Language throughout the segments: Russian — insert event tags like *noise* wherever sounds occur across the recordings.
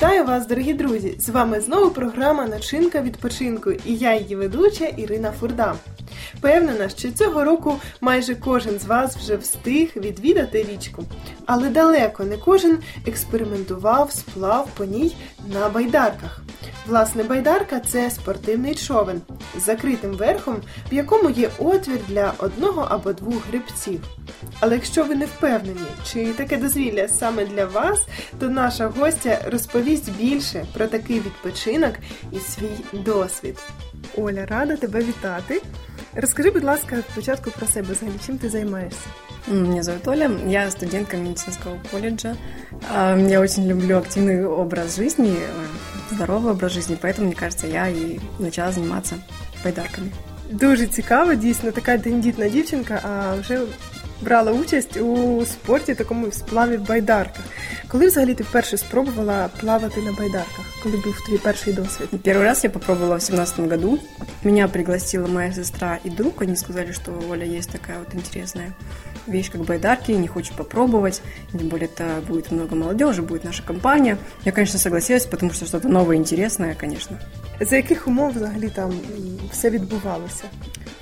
Вітаю вас, дорогі друзі! З вами знову програма Начинка відпочинку і я, її ведуча Ірина Фурда. Впевнена, що цього року майже кожен з вас вже встиг відвідати річку, але далеко не кожен експериментував сплав по ній на байдарках. Власне, байдарка це спортивний човен з закритим верхом, в якому є отвір для одного або двох грибців. Але якщо ви не впевнені, чи таке дозвілля саме для вас, то наша гостя розповість більше про такий відпочинок і свій досвід. Оля, рада тебе вітати. Розкажи, будь ласка, спочатку про себе взагалі, чим ти займаєшся? Меня зовут Оля, я студентка медицинского колледжа. Я очень люблю активный образ жизни, здоровый образ жизни, поэтому, мне кажется, я и начала заниматься байдарками. Дуже цікаво, дійсно, така тендітна дівчинка, а вже брала участь у спорті, такому в сплаві в байдарках. Коли взагалі ти вперше спробувала плавати на байдарках? Коли був твій перший досвід? Первый раз я попробовала в семнадцатом году. Меня пригласила моя сестра и друг. Они сказали, что Оля есть такая вот интересная вещь, как байдарки, не хочешь попробовать. Тем более это будет много молодежи, будет наша компания. Я, конечно, согласилась, потому что что-то новое, интересное, конечно. За яких умов взагалі там все відбувалося?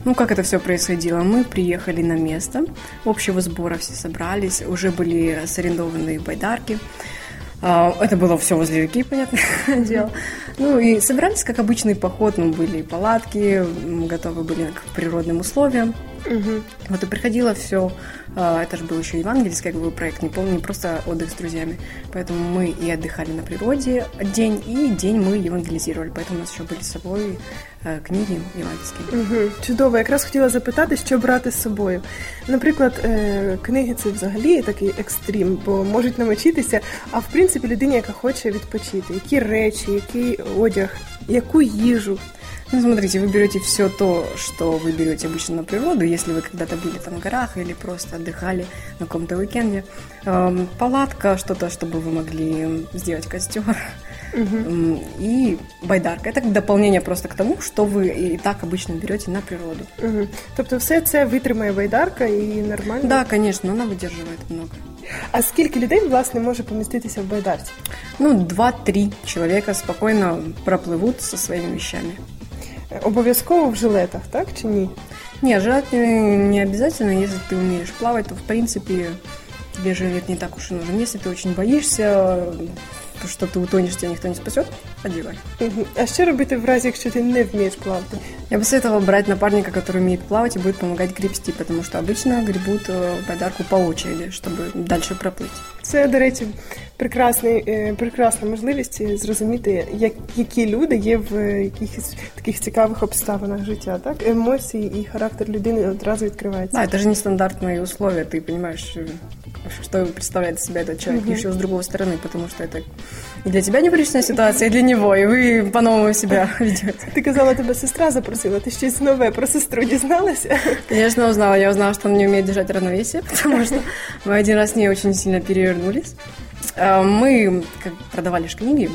Ну, как это все происходило? Мы приехали на место общего сбора, все собрались, уже были сорендованные байдарки. А, Это было все возле реки, понятное *laughs* дело. Ну и собирались, как обычный поход, ну, были палатки, готовы были к природным условиям. Угу. Вот и приходило все, это же был еще евангельский как бы, проект, не помню, не просто отдых с друзьями. Поэтому мы и отдыхали на природе день, и день мы евангелизировали. Поэтому у нас еще были с собой э, книги євангельські. Угу. Чудово, якраз хотіла запитати, що брати з собою. Наприклад, е, книги це взагалі такий екстрім, бо можуть намочитися, а в принципі людині, яка хоче відпочити, які речі, який одяг, яку їжу. Ну, смотрите, вы берете все то, что вы берете обычно на природу, если вы когда-то были там в горах или просто отдыхали на каком-то уикенде. Эм, палатка, что-то, чтобы вы могли сделать костер. М, И байдарка. Это как дополнение просто к тому, что вы и так обычно берете на природу. Угу. Тобто все це витримає байдарка і нормально. Да, конечно, она выдерживает много. А скільки людей власне може поміститися в байдарці? Ну, два-три человека спокойно проплывут со своими вещами. Е, Обов'язково в жилетах, так чи ні? Не, жрать не не обязательно, если ты умеешь плавать, то в принципе тебе жилет не так уж и нужен. Если ты очень боишься, что ты утонешь, тебя никто не спасет, одевай. Угу. А що робити в разі, якщо ти не вмієш плавати? Я бы советовала брать напарника, который умеет плавать и будет помогать гребсти, потому что обычно гребут э, байдарку по очереди, чтобы дальше проплыть. Це, до речі, прекрасний, е, прекрасна можливість е, зрозуміти, як, які люди є в е, якихось таких цікавих обставинах життя. Так? Емоції і характер людини одразу відкривається. Да, это же нестандартные условия, ты понимаешь, э, что представляет из себя этот человек Мгм. еще с другой стороны, потому что это и для тебя непривычная ситуация, и для него, и вы по-новому себя *laughs* ведете. Ти казала, тебе сестра запросила, ти щось нове про сестру дізналася? Конечно, узнала. Я узнала, что он не умеет держать равновесие, *laughs* потому что мы один раз с ней очень сильно перевернулись. А, Мы продавали ж книги,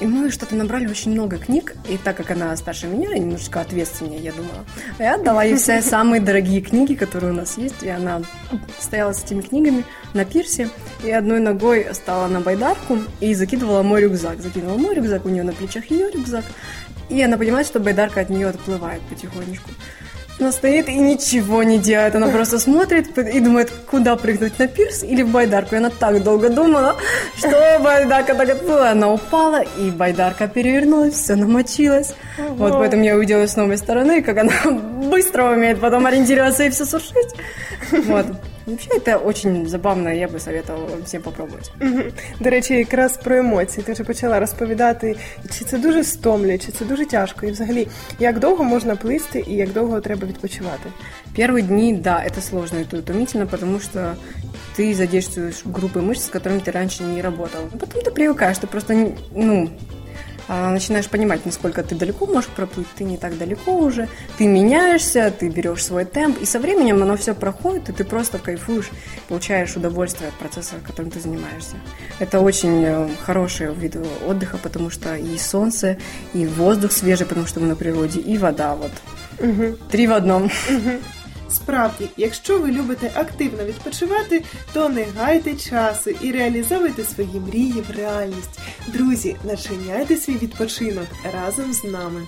и мы что-то набрали очень много книг, и так как она старше меня, и немножечко ответственнее, я думала, я отдала ей все *laughs* самые дорогие книги, которые у нас есть, и она стояла с этими книгами на пирсе, и одной ногой стала на байдарку и закидывала мой рюкзак. Закинула мой рюкзак, у нее на плечах ее рюкзак, и она понимает, что байдарка от нее отплывает потихонечку. Она стоит и ничего не делает. Она просто смотрит и думает, куда прыгнуть, на пирс или в байдарку. И она так долго думала, что байдарка так отплыла. Она упала, и байдарка перевернулась, все намочилось. Вот поэтому я увидела с новой стороны, как она *laughs* быстро умеет потом ориентироваться и все сушить. Вот. Вообще это очень забавно, я бы советовала всем попробовать. Мгм. До речі, якраз про емоції. Ти вже почала розповідати, чи це дуже стомлює, чи це дуже тяжко, і взагалі, як довго можна плисти і як довго треба відпочивати. Первые дни, да, это сложно, это утомительно, потому что ты задействуешь группы мышц, с которыми ты раньше не работал. Потом ты привыкаешь, ты просто, не- ну, а, начинаешь понимать, насколько ты далеко можешь проплыть, ты не так далеко уже, ты меняешься, ты берешь свой темп, и со временем оно все проходит, и ты просто кайфуешь, получаешь удовольствие от процесса, которым ты занимаешься. Это очень э, хороший вид отдыха, потому что и солнце, и воздух свежий, потому что мы на природе, и вода, вот. Угу. Три в одном. Справді, якщо ви любите активно відпочивати, то не гайте часу і реалізовуйте свої мрії в реальність. Друзі, начиняйте свій відпочинок разом з нами.